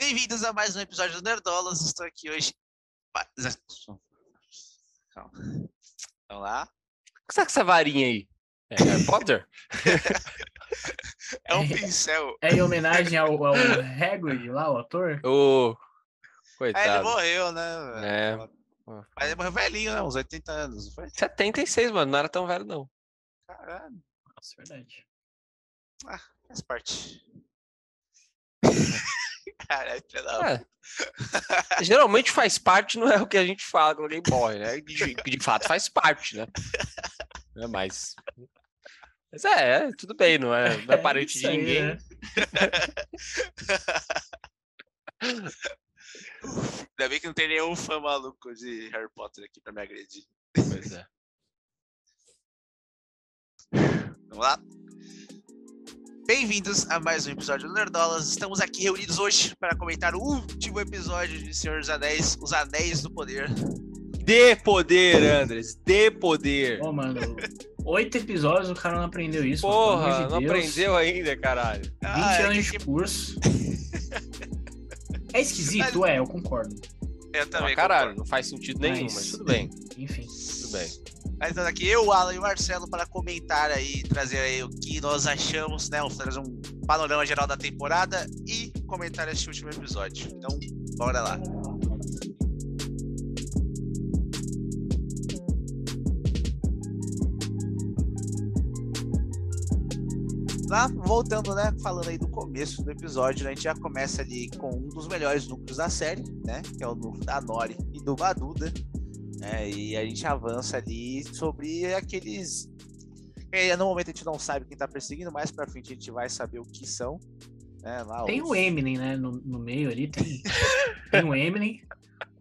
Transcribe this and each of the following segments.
Bem-vindos a mais um episódio do Nerdolas. Estou aqui hoje. Calma. Vamos lá. O que você tá com essa varinha aí? É Harry Potter? É um pincel. É em homenagem ao, ao Hagrid lá, o ator? Ô, Ah, ele coitado. morreu, né? velho? É. Mas ele morreu velhinho, né? Uns 80 anos, não foi? 76, mano, não era tão velho, não. Caralho, Nossa, verdade. faz parte. Caralho, É. Geralmente faz parte, não é o que a gente fala quando alguém morre, né? De, de fato faz parte, né? É, mas. Mas é, é, tudo bem, não é, não é parente isso de aí, ninguém. né? Ainda bem que não tem nenhum fã maluco de Harry Potter aqui pra me agredir. Pois é. Vamos lá? Bem-vindos a mais um episódio do Nerdolas. Estamos aqui reunidos hoje para comentar o último episódio de Senhor dos Anéis, Os Anéis do Poder. Dê poder, Andres, dê poder. Ô, mano, oito episódios o cara não aprendeu isso. Porra, de não Deus. aprendeu ainda, caralho. 20 Ah, é anos que- de curso. É esquisito, é, eu concordo. Eu também. caralho, concordo. não faz sentido nenhum, Mas- mas tudo bem, Enfim. tudo bem. Mas estamos aqui eu, Alan e o Marcelo para comentar aí, trazer aí o que nós achamos, né? Vamos trazer um panorama geral da temporada e comentar este último episódio. Então, bora lá. Lá, voltando, né? Falando aí do começo do episódio, né, a gente já começa ali com um dos melhores núcleos da série, né? Que é o núcleo da Nori e do Baduda. Né, e a gente avança ali sobre aqueles. É, no momento a gente não sabe quem tá perseguindo, mais pra frente a gente vai saber o que são. Né, lá, Tem os- o Eminem, né? No, no meio ali tem, tem o Eminem.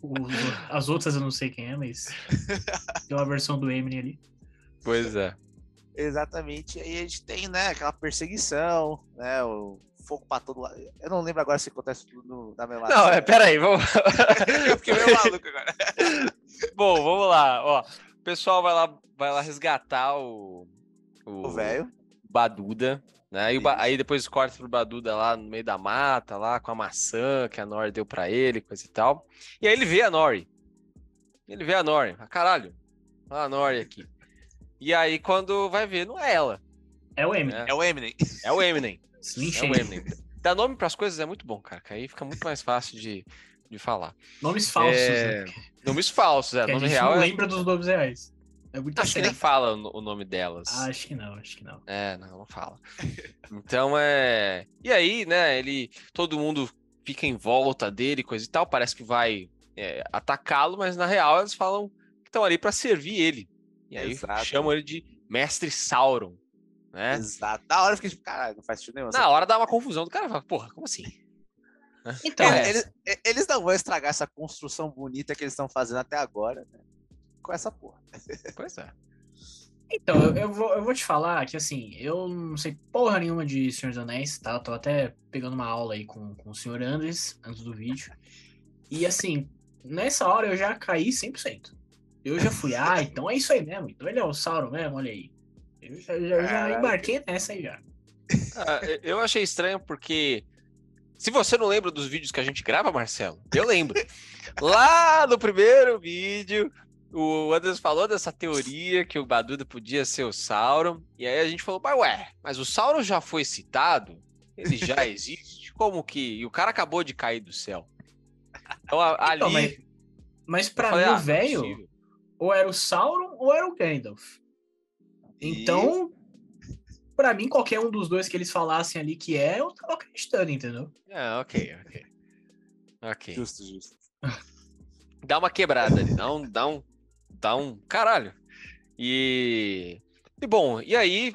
O- as outras eu não sei quem é, mas tem uma versão do Eminem ali. Pois é. Exatamente. Aí a gente tem, né, aquela perseguição, né? O fogo pra todo lado. Eu não lembro agora se acontece tudo no- na mesma Não, é, peraí, vamos. Eu fiquei meio maluco agora. Bom, vamos lá, ó. O pessoal vai lá, vai lá resgatar o. O velho. Baduda, né? E o Ba- Isso. aí depois corta pro Baduda lá no meio da mata, lá com a maçã que a Nori deu pra ele, coisa e tal. E aí ele vê a Nori. Ele vê a Nori. Ah, caralho. Olha a Nori aqui. E aí quando vai ver, não é ela. É o Eminem. É, É o Eminem. é o Eminem. Slim É Shady. o Eminem. Dar nome pras coisas é muito bom, cara. Que aí fica muito mais fácil de, de falar. Nomes falsos, É, né? Nomes falsos, é. Que a nome gente real não é. lembra dos nomes reais. É muito Acho que nem fala o nome delas. Ah, acho que não, acho que não. É, não, não fala. Então é. E aí, né, ele. Todo mundo fica em volta dele, coisa e tal. Parece que vai é, atacá-lo, mas na real eles falam que estão ali pra servir ele. E aí Exato. chamam ele de Mestre Sauron. Né? Exato. Na hora eu fiquei tipo, caralho, não faz sentido nenhum. Na hora dá uma confusão do cara fala, porra, como assim? Então, É, Eles, eles- não vão estragar essa construção bonita que eles estão fazendo até agora, né? Com essa porra. Pois é. Então, eu, eu vou, eu vou te falar que, assim, eu não sei porra nenhuma de Senhor dos Anéis, tá? Eu tô até pegando uma aula aí com, com o Senhor Andres, antes do vídeo. E, assim, nessa hora eu já caí 100%. Eu já fui, ah, então é isso aí mesmo. Então ele é o Sauron mesmo, olha aí. Eu já, embarquei nessa aí já. Ah, eu- achei estranho porque. Se você não lembra dos vídeos que a gente grava, Marcelo, eu lembro. Lá no primeiro vídeo, o Anderson falou dessa teoria que o Baduda podia ser o Sauron. E aí a gente falou, mas ué, mas o Sauron já foi citado? Ele já existe? Como que. E o cara acabou de cair do céu. Então a- ali. Então, mas, mas pra falei, mim, ah, é velho, ou era o Sauron ou era o Gandalf. Então, pra mim, qualquer um dos dois que eles falassem ali que é, eu tava acreditando, entendeu? Ah, ok, ok. Ok. Justo, justo. dá uma quebrada ali, dá um, dá um, dá um caralho. E, e bom, e aí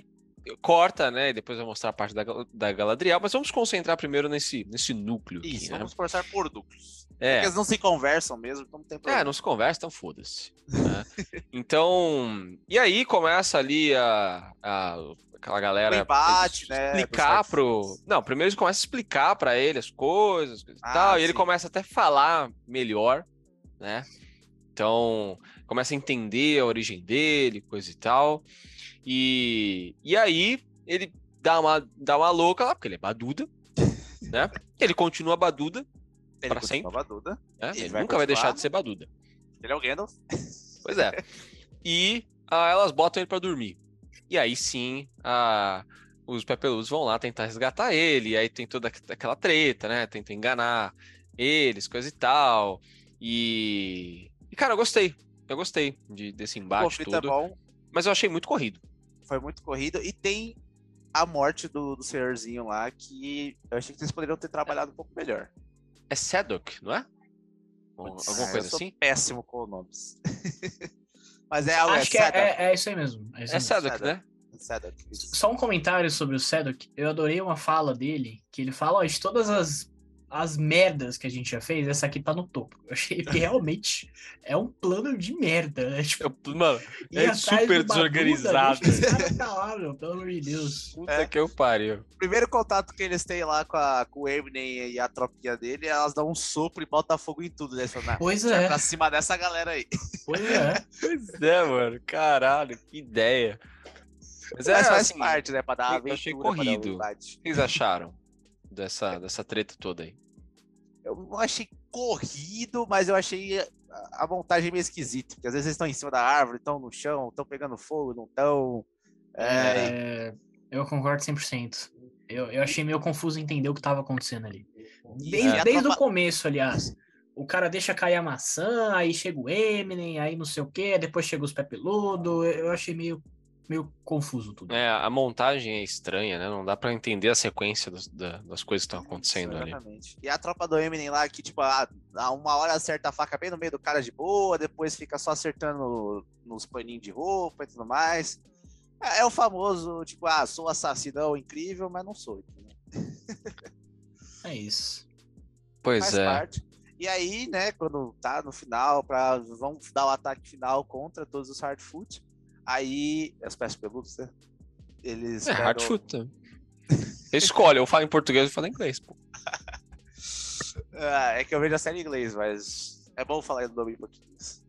corta, né? e Depois eu vou mostrar a parte da, da Galadriel, mas vamos concentrar primeiro nesse, nesse núcleo aqui, Isso, né? vamos conversar por núcleos. É, Porque eles não se conversam mesmo, então não tem é, problema. não se conversa, então foda-se. né? Então, e aí começa ali a, a aquela O galera embate, né? explicar pro. Não, primeiro eles começam a explicar pra ele as coisas coisa e Ah, tal, e ele sim. começa até a falar melhor, né? Então, começa a entender a origem dele, coisa e tal. E, e aí ele dá uma, dá uma louca lá, porque ele é baduda, né? Ele continua baduda, continua sempre. Baduda. né? Ele Ele vai nunca vai deixar de ser Baduda. Ele é o Gandalf. Pois é. E ah, elas botam ele pra dormir. E aí sim, ah, os Pepeludos vão lá tentar resgatar ele. E aí tem toda aqu- aquela treta, né? Tenta enganar eles, coisa e tal. E. E, cara, eu gostei. Eu gostei de, desse O embate conflito é todo. bom. Mas eu achei muito corrido. Foi muito corrido. E tem a morte do, do senhorzinho lá, que eu achei que eles poderiam ter trabalhado um pouco melhor. É Sadok, não é? Putz, alguma eu coisa sou assim? péssimo com nomes. Mas é algo Acho que é, é, é isso aí mesmo. É, isso É Sadok. né? Só um comentário sobre o Sedok. Eu adorei uma fala dele, que ele fala, ó, de todas as, as merdas que a gente já fez, essa aqui tá no topo. Eu achei que realmente é um plano de merda, né? Tipo, Eu- mano, é super desorganizado. deixa esse cara pra lá, meu, pelo amor de Deus. puta É. que eu pariu. O primeiro contato que eles têm lá com, a, com o Eminem e a tropinha dele, elas dão um sopro e botam fogo em tudo, né? "Não, Pois é, pra cima dessa galera aí. pois é. Pois é, mano. Caralho, que ideia. Mas, é, faz assim, parte, né? Pra dar uma eu achei aventura, um corrido. O que vocês acharam dessa, dessa treta toda aí? Eu não achei corrido, mas eu achei a- montagem meio esquisita. Porque às vezes eles estão em cima da árvore, estão no chão, estão pegando fogo, não estão. É, É, eu concordo 100%. Eu, eu achei meio confuso entender o que tava acontecendo ali. Desde, a desde o começo, aliás. O cara deixa cair a maçã, aí chega o Eminem, aí não sei o quê, depois chega os pé peludo. Eu achei meio, meio confuso tudo. É, a montagem é estranha, né? Não dá pra entender a sequência das, da- das coisas que estão acontecendo ali. Exatamente. E a tropa do Eminem lá, que, tipo, a, a uma hora acerta a faca bem no meio do cara de boa, depois fica só acertando nos paninhos de roupa e tudo mais. É, é o famoso, tipo, ah, sou assassinão incrível, mas não sou. É isso. Pois Faz é. parte. E aí, né, quando tá no final, pra, vão dar o ataque final contra todos os Hardfoot, aí, as peças peludas, né? Eles É, pegam- hardfoot. né? Escolhe, eu falo em português, eu falo em inglês. Pô. Ah, é que eu vejo a série em inglês, mas é bom falar o nome em português.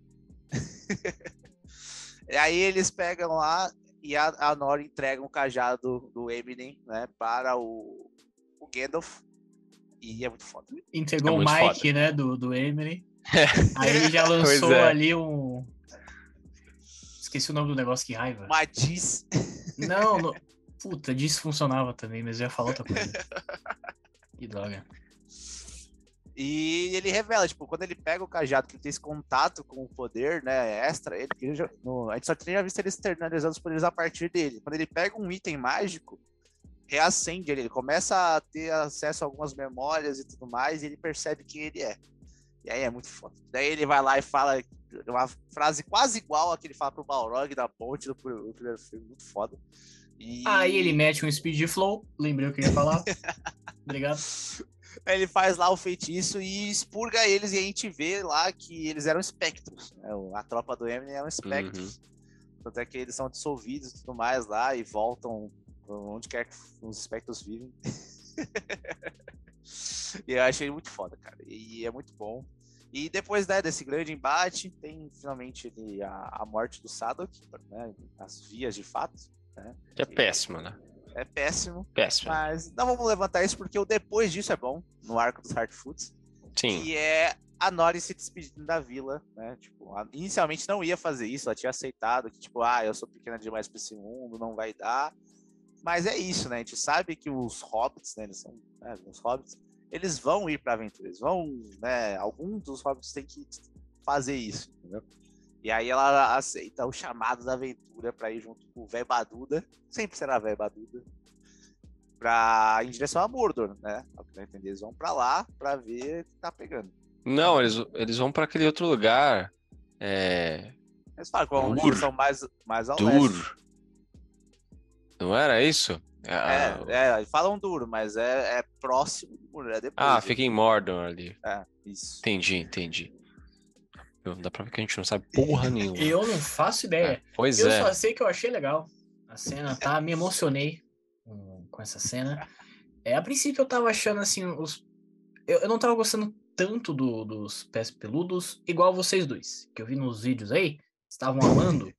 e aí eles pegam lá e a, a Nora entrega um cajado do Eminem, né, para o, o Gandalf. E é muito foda. Entregou É o Mike, né, do, do Eminem. É. Aí ele já lançou é. ali um. Esqueci o nome do negócio, que raiva. Matiz. Não, no... puta, disso funcionava também, mas eu ia falar outra coisa. Que droga. E ele revela, tipo, quando ele pega o cajado, que ele tem esse contato com o poder, né, extra, ele, ele já- no- a gente só tinha visto ele externalizando os poderes a partir dele. Quando ele pega um item mágico, reacende ele, ele começa a ter acesso a algumas memórias e tudo mais, e ele percebe quem ele é. E aí é muito foda. Daí ele vai lá e fala uma frase quase igual a que ele fala pro Balrog da ponte do pr- do primeiro filme, muito foda. E... Aí ele mete um speed flow, lembrei o que eu ia falar. Obrigado. Aí ele faz lá o feitiço e expurga eles, e a gente vê lá que eles eram espectros. né? A tropa do Eminem eram espectros. Tanto é que eles são dissolvidos e tudo mais lá e voltam onde quer que os espectros vivem. e eu achei muito foda, cara. E é muito bom. E depois né, desse grande embate, tem finalmente ali a, a morte do Sadok, né? As vias de fato. Né? Que é péssimo, né? É péssimo. Péssimo. Mas não vamos levantar isso porque o depois disso é bom, no arco dos Hardfoots, Sim. que é a Nori se despedindo da vila, né? Tipo, inicialmente não ia fazer isso, ela tinha aceitado que, tipo, ah, eu sou pequena demais pra esse mundo, não vai dar. Mas é isso, né? A gente sabe que os hobbits, né? Eles são né, os hobbits, eles vão ir pra aventura, eles vão, né? Alguns dos hobbits têm que fazer isso, entendeu? E aí ela aceita o chamado da aventura pra ir junto com o velho Baduda, sempre será velho Baduda, pra ir em direção a Mordor, né? Eu entendi, eles vão pra lá pra ver o que tá pegando. Não, eles, eles vão pra aquele outro lugar. É. Eles falam que são mais, mais ao leste. Dur. Não era isso? Ah, É, é, falam duro, mas é, é próximo do Mordor, é depois. Ah, né? fica em Mordor ali. É, isso. Entendi, entendi. Meu, Dá pra ver que a gente não sabe porra nenhuma. Eu não faço ideia. É, pois eu é. só sei que eu achei legal a cena, tá? Me emocionei com, com essa cena. É, a princípio eu tava achando assim, os. Eu, eu não tava gostando tanto do- dos pés peludos, igual vocês dois, que eu vi nos vídeos aí, estavam amando.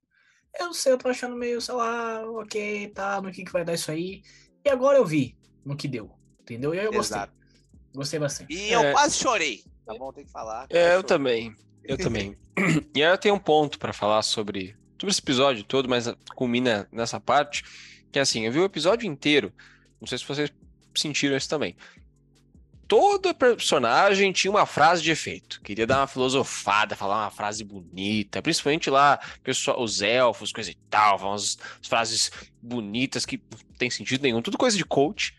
Eu não sei, eu tô achando meio, sei lá, ok, tá, no que, que vai dar isso aí. E agora eu vi no que deu, entendeu? E aí eu gostei. Exato. Gostei bastante. E eu É. quase chorei. Tá bom, tem que falar. É, eu Chorei. também. Eu também. e aí eu tenho um ponto pra falar sobre, sobre esse episódio todo, mas culmina nessa parte, que é assim, eu vi o episódio inteiro, não sei se vocês sentiram isso também. Todo personagem tinha uma frase de efeito. Queria dar uma filosofada, falar uma frase bonita, principalmente lá, pessoal, os elfos, coisa e tal, umas frases bonitas que não tem sentido nenhum, tudo coisa de coach.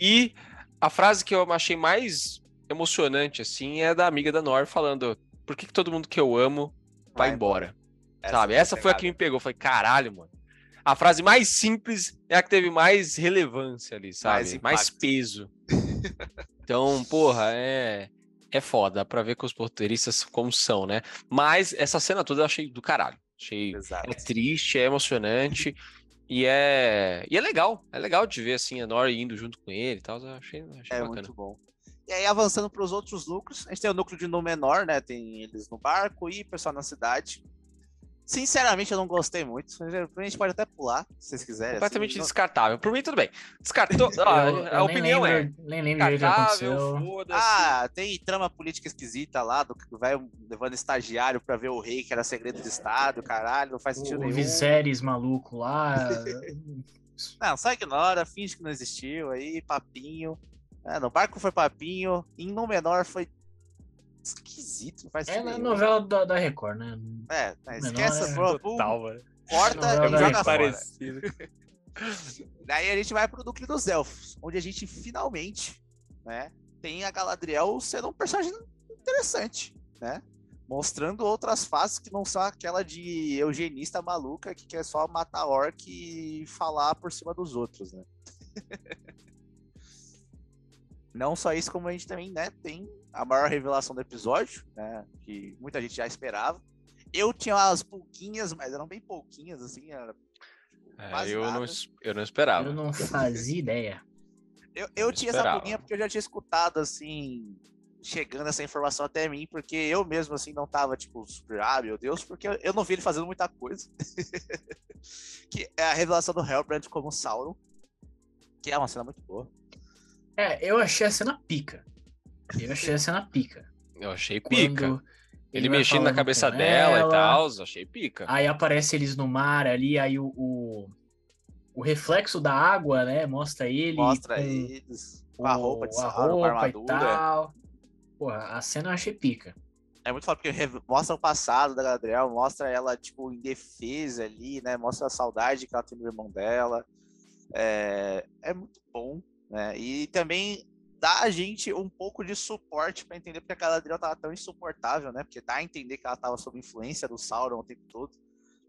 E a frase que eu achei mais emocionante, assim, é da amiga da Nor falando: Por que, que todo mundo que eu amo vai, Vai embora? Essa Sabe? Essa foi a que me pegou. Falei, caralho, mano. A frase mais simples é a que teve mais relevância ali, sabe? Mais Mais, peso. então, porra, é. É foda, pra ver que os roteiristas como são, né? Mas essa cena toda eu achei do caralho. Achei. Exato. É triste, é emocionante. E é. E é legal. É legal de ver assim a Nori indo junto com ele e tal. Eu achei, achei É bacana. muito bom. E aí, avançando para os outros núcleos, a gente tem o núcleo de Númenor, né? Tem eles no barco e o pessoal na cidade. Sinceramente, eu não gostei muito. A gente pode até pular, se vocês quiserem. Completamente assim, descartável. Por mim, tudo bem. Descartou. Ah, Eu- eu a nem opinião é. lembro- Nem lembro o Descartável, foda-se. Ah, tem trama política esquisita lá, do que vai levando estagiário pra ver o rei, que era segredo de Estado, caralho, não faz sentido O, o nenhum. Viserys maluco lá. Não, só ignora, finge que não existiu aí, papinho. É, no barco foi papinho, em Númenor foi esquisito, não faz É na novela da, da Record, né? É, Menor esquece, é pô, pum, mano. corta e joga. Parecido. Daí a gente vai pro núcleo dos elfos, onde a gente finalmente, né, tem a Galadriel sendo um personagem interessante, né? Mostrando outras faces que não são aquela de eugenista maluca que quer só matar orc e falar por cima dos outros, né? não só isso, como a gente também, né, tem a maior revelação do episódio, né, que muita gente já esperava. Eu tinha umas pouquinhas, mas eram bem pouquinhas, assim, era É, eu, não, nada. es- eu não esperava. Eu não fazia ideia. Eu, eu Eu tinha essa esperava. pulguinha porque eu já tinha escutado, assim, chegando essa informação até mim, porque eu mesmo, assim, não tava, tipo, super, ah, meu Deus, porque eu, eu não vi ele fazendo muita coisa. que é a revelação do Hellbrand como Sauron, que é uma cena muito boa. É, eu achei a cena pica. Eu achei a cena pica. Eu achei Quando pica. Ele vai mexendo na cabeça dela e tal, achei pica. Aí aparece eles no mar ali, aí o, o, o reflexo da água, né? Mostra ele. Mostra com eles com a roupa de a Sauron, com a roupa e armadura. tal. Porra, a cena eu achei pica. É muito foda, porque mostra o passado da Galadriel, mostra ela, tipo, em defesa ali, né? Mostra a saudade que ela tem do irmão dela. É, é muito bom, né? E também dá a gente um pouco de suporte pra entender porque a Galadriel tava tão insuportável, né? Porque dá a entender que ela tava sob influência do Sauron o tempo todo,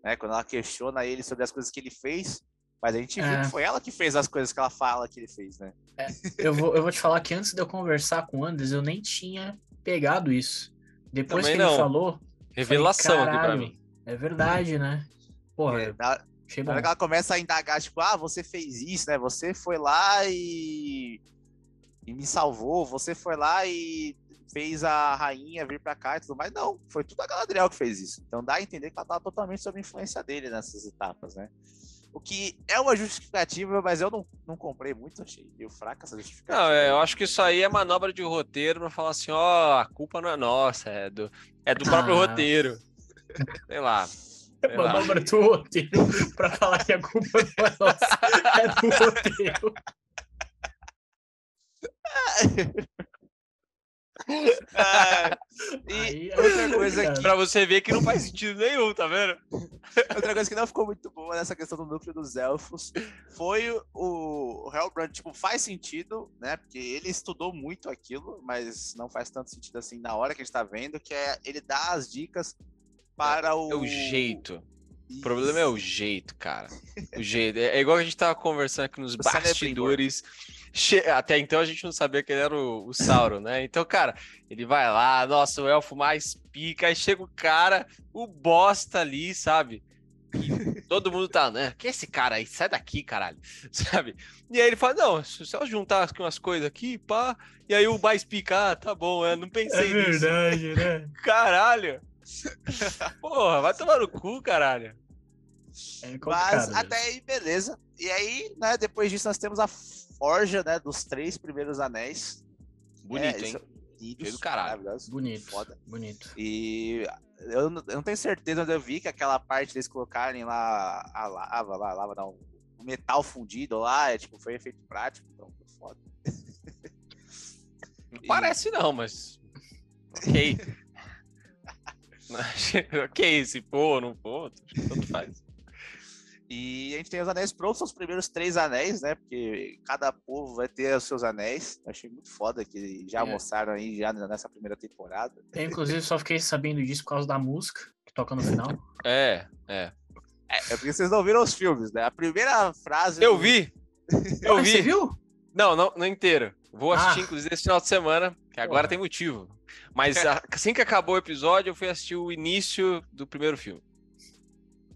né? Quando ela questiona ele sobre as coisas que ele fez. Mas a gente viu É. que foi ela que fez as coisas que ela fala que ele fez, né? Eu vou, eu vou te falar que antes de eu conversar com o Anders, eu nem tinha pegado isso. Depois Também que ele não. falou. Revelação falei, aqui pra "Caralho, mim. É verdade, né? Porra, É, na- achei Na bom. hora que ela começa a indagar, tipo, ah, você fez isso, né? Você foi lá e. e me salvou, você foi lá e fez a rainha vir pra cá e tudo mais. Não, foi tudo a Galadriel que fez isso. Então dá a entender que ela tava totalmente sob influência dele nessas etapas, né? O que é uma justificativa, mas eu não, não comprei muito, achei meio fraca essa justificativa. Não, é, eu acho que isso aí é manobra de roteiro pra falar assim, ó, a culpa não é nossa, é do, é do próprio Ah. roteiro. Sei lá. sei lá. Manobra do roteiro pra falar que a culpa não é nossa, é do roteiro. Ah, e é outra coisa complicado. Pra você ver que não faz sentido nenhum, tá vendo? Outra coisa que não ficou muito boa nessa questão do núcleo dos elfos foi o, o Hellbrand, tipo, faz sentido, né? Porque ele estudou muito aquilo, mas não faz tanto sentido assim na hora que a gente tá vendo, que é ele dá as dicas para o... É o jeito. O Isso. problema é o jeito, cara. O jeito. É é igual a gente tava conversando aqui nos O bastidores. Até então a gente não sabia que ele era o, o Sauron, né? Então, cara, ele vai lá, nossa, o elfo mais pica, aí chega o cara, o bosta ali, sabe? E todo mundo tá, né? Que é esse cara aí? Sai daqui, caralho. Sabe? E aí ele fala: Não, se eu juntar umas coisas aqui, pá. E aí o mais pica, ah, tá bom, eu não É pensei nisso. verdade, né? Caralho. Porra, vai tomar no cu, caralho. É Mas até aí, beleza. E aí, né, depois disso nós temos a forja, né, dos três primeiros anéis. Bonito, É, hein? Cheio do caralho. Bonito. Foda. Bonito. E eu, não- eu não tenho certeza onde eu vi que aquela parte deles colocarem lá a lava, lá, a lava não, o metal fundido lá, é, tipo, foi efeito prático, então foda. Não parece não, mas. Ok. ok, se for ou não for, que tanto faz. E a gente tem os anéis prontos, são os primeiros três anéis, né? Porque cada povo vai ter os seus anéis. Eu achei muito foda que já É. mostraram aí já nessa primeira temporada. Eu, inclusive, só fiquei sabendo disso por causa da música que toca no final. É, é. É, é porque vocês não viram os filmes, né? A primeira frase. Eu vi! Eu Ah, Você vi! viu? Não, não, não inteiro. Vou assistir, Ah. inclusive, esse final de semana, que agora Porra. tem motivo. Mas assim que acabou o episódio, eu fui assistir o início do primeiro filme.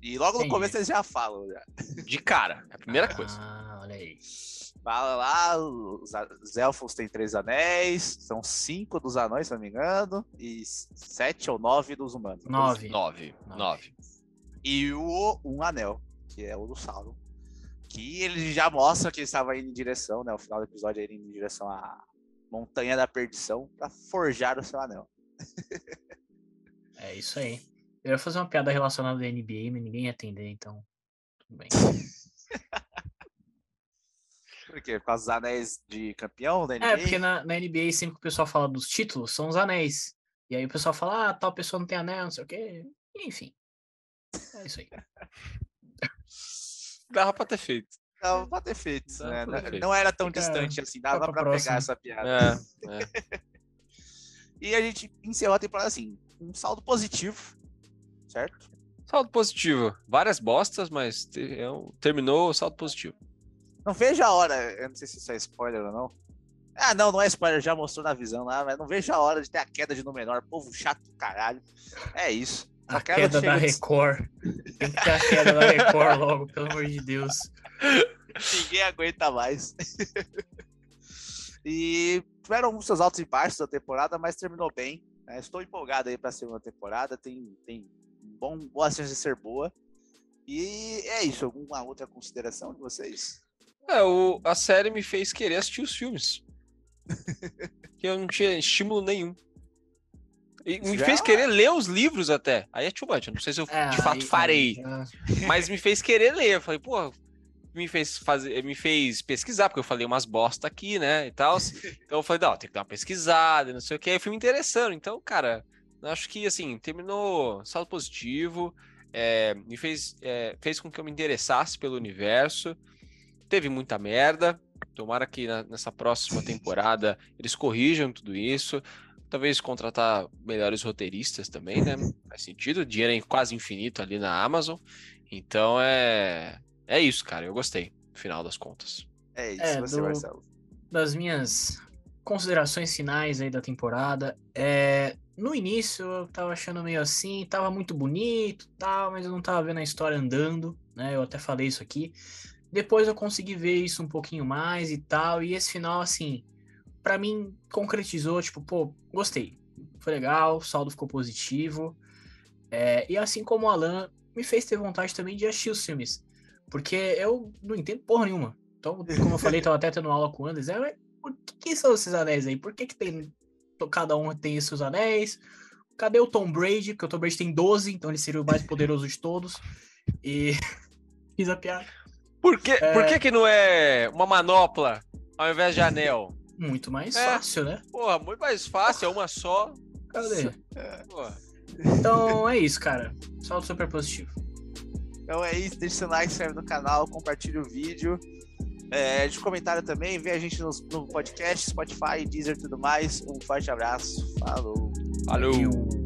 E logo no Entendi. começo eles já falam, já. De cara, é a primeira coisa. Ah, olha aí. Fala lá, os, os elfos têm três anéis, são cinco dos anões, se não me engano, e sete ou nove dos humanos. Nove. Nove. Nove. Nove. E o um anel, que é o do Sauron. Que ele já mostra que ele estava indo em direção, né? O final do episódio ele indo em direção à Montanha da Perdição para forjar o seu anel. É isso aí. Eu ia fazer uma piada relacionada à NBA, mas ninguém ia atender, então. Tudo bem. Por quê? Por causa dos anéis de campeão da NBA? É, porque na, na NBA, sempre que o pessoal fala dos títulos, são os anéis. E aí o pessoal fala, ah, tal pessoa não tem anel, não sei o quê. Enfim. É isso aí. Dava pra ter feito. Dava pra ter feito, né? pra ter Não- feito. Não era tão Fica- distante assim, dava pra pra pegar essa piada. É, é. E a gente encerrou a temporada assim, um saldo positivo, certo? Saldo positivo. Várias bostas, mas te- é terminou o saldo positivo. Não vejo a hora, eu não sei se isso é spoiler ou não. Ah, não, não é spoiler, já mostrou na visão lá, mas não vejo a hora de ter a queda de Númenor. Povo chato do caralho. É isso. A queda da de- Record. Tem que ter a queda da Record logo, pelo amor de Deus. Ninguém aguenta mais. e tiveram seus altos e baixos da temporada, mas terminou bem. né? Estou empolgado aí para a segunda temporada. Tem, tem bom, boa chance de ser boa. E é isso. Alguma outra consideração de vocês? É, o, a série me fez querer assistir os filmes. que eu não tinha estímulo nenhum. E me Já? fez querer ler os livros até. Aí é too much, eu não sei se eu É, de fato aí- farei. mas me fez querer ler. Eu falei, pô, me fez fazer, me fez pesquisar, porque eu falei umas bosta aqui, né? E tal. Então eu falei, não, tem que dar uma pesquisada, não sei o que. Aí eu fui me interessando. Então, cara, acho que assim, terminou saldo positivo. é, me fez, é, fez com que eu me interessasse pelo universo. Teve muita merda. Tomara que na- nessa próxima temporada eles corrijam tudo isso. Talvez contratar melhores roteiristas também, né? Faz sentido. Dinheiro é quase infinito ali na Amazon. Então é. É isso, cara. Eu gostei, no final das contas. É isso, É, você, do- Marcelo. das minhas considerações finais aí da temporada, é, no início eu tava achando meio assim, tava muito bonito, tal, mas eu não tava vendo a história andando, né? Eu até falei isso aqui. Depois eu consegui ver isso um pouquinho mais e tal, e esse final assim, pra mim concretizou, tipo, pô, gostei. Foi legal, o saldo ficou positivo. É, e assim como o Alan, me fez ter vontade também de assistir os filmes. Porque eu não entendo porra nenhuma. Então, como eu falei, tava até tendo aula com o Anderson. é, por que, que são esses anéis aí? Por que, que tem. Cada um tem esses anéis? Cadê o Tom Brady? Porque o Tom Brady tem 12, então ele seria o mais poderoso de todos. E fiz a piada. Por que, por que, que não é uma manopla ao invés de anel? Muito mais É. fácil, né? Porra, muito mais fácil, é uma só. Cadê? Porra. Então é isso, cara. Saldo super positivo. Então é isso, deixa seu like, se inscreve no canal, compartilha o vídeo. É, deixa um comentário também, vê a gente no, no podcast, Spotify, Deezer e tudo mais. Um forte abraço. Falou. Falou. O-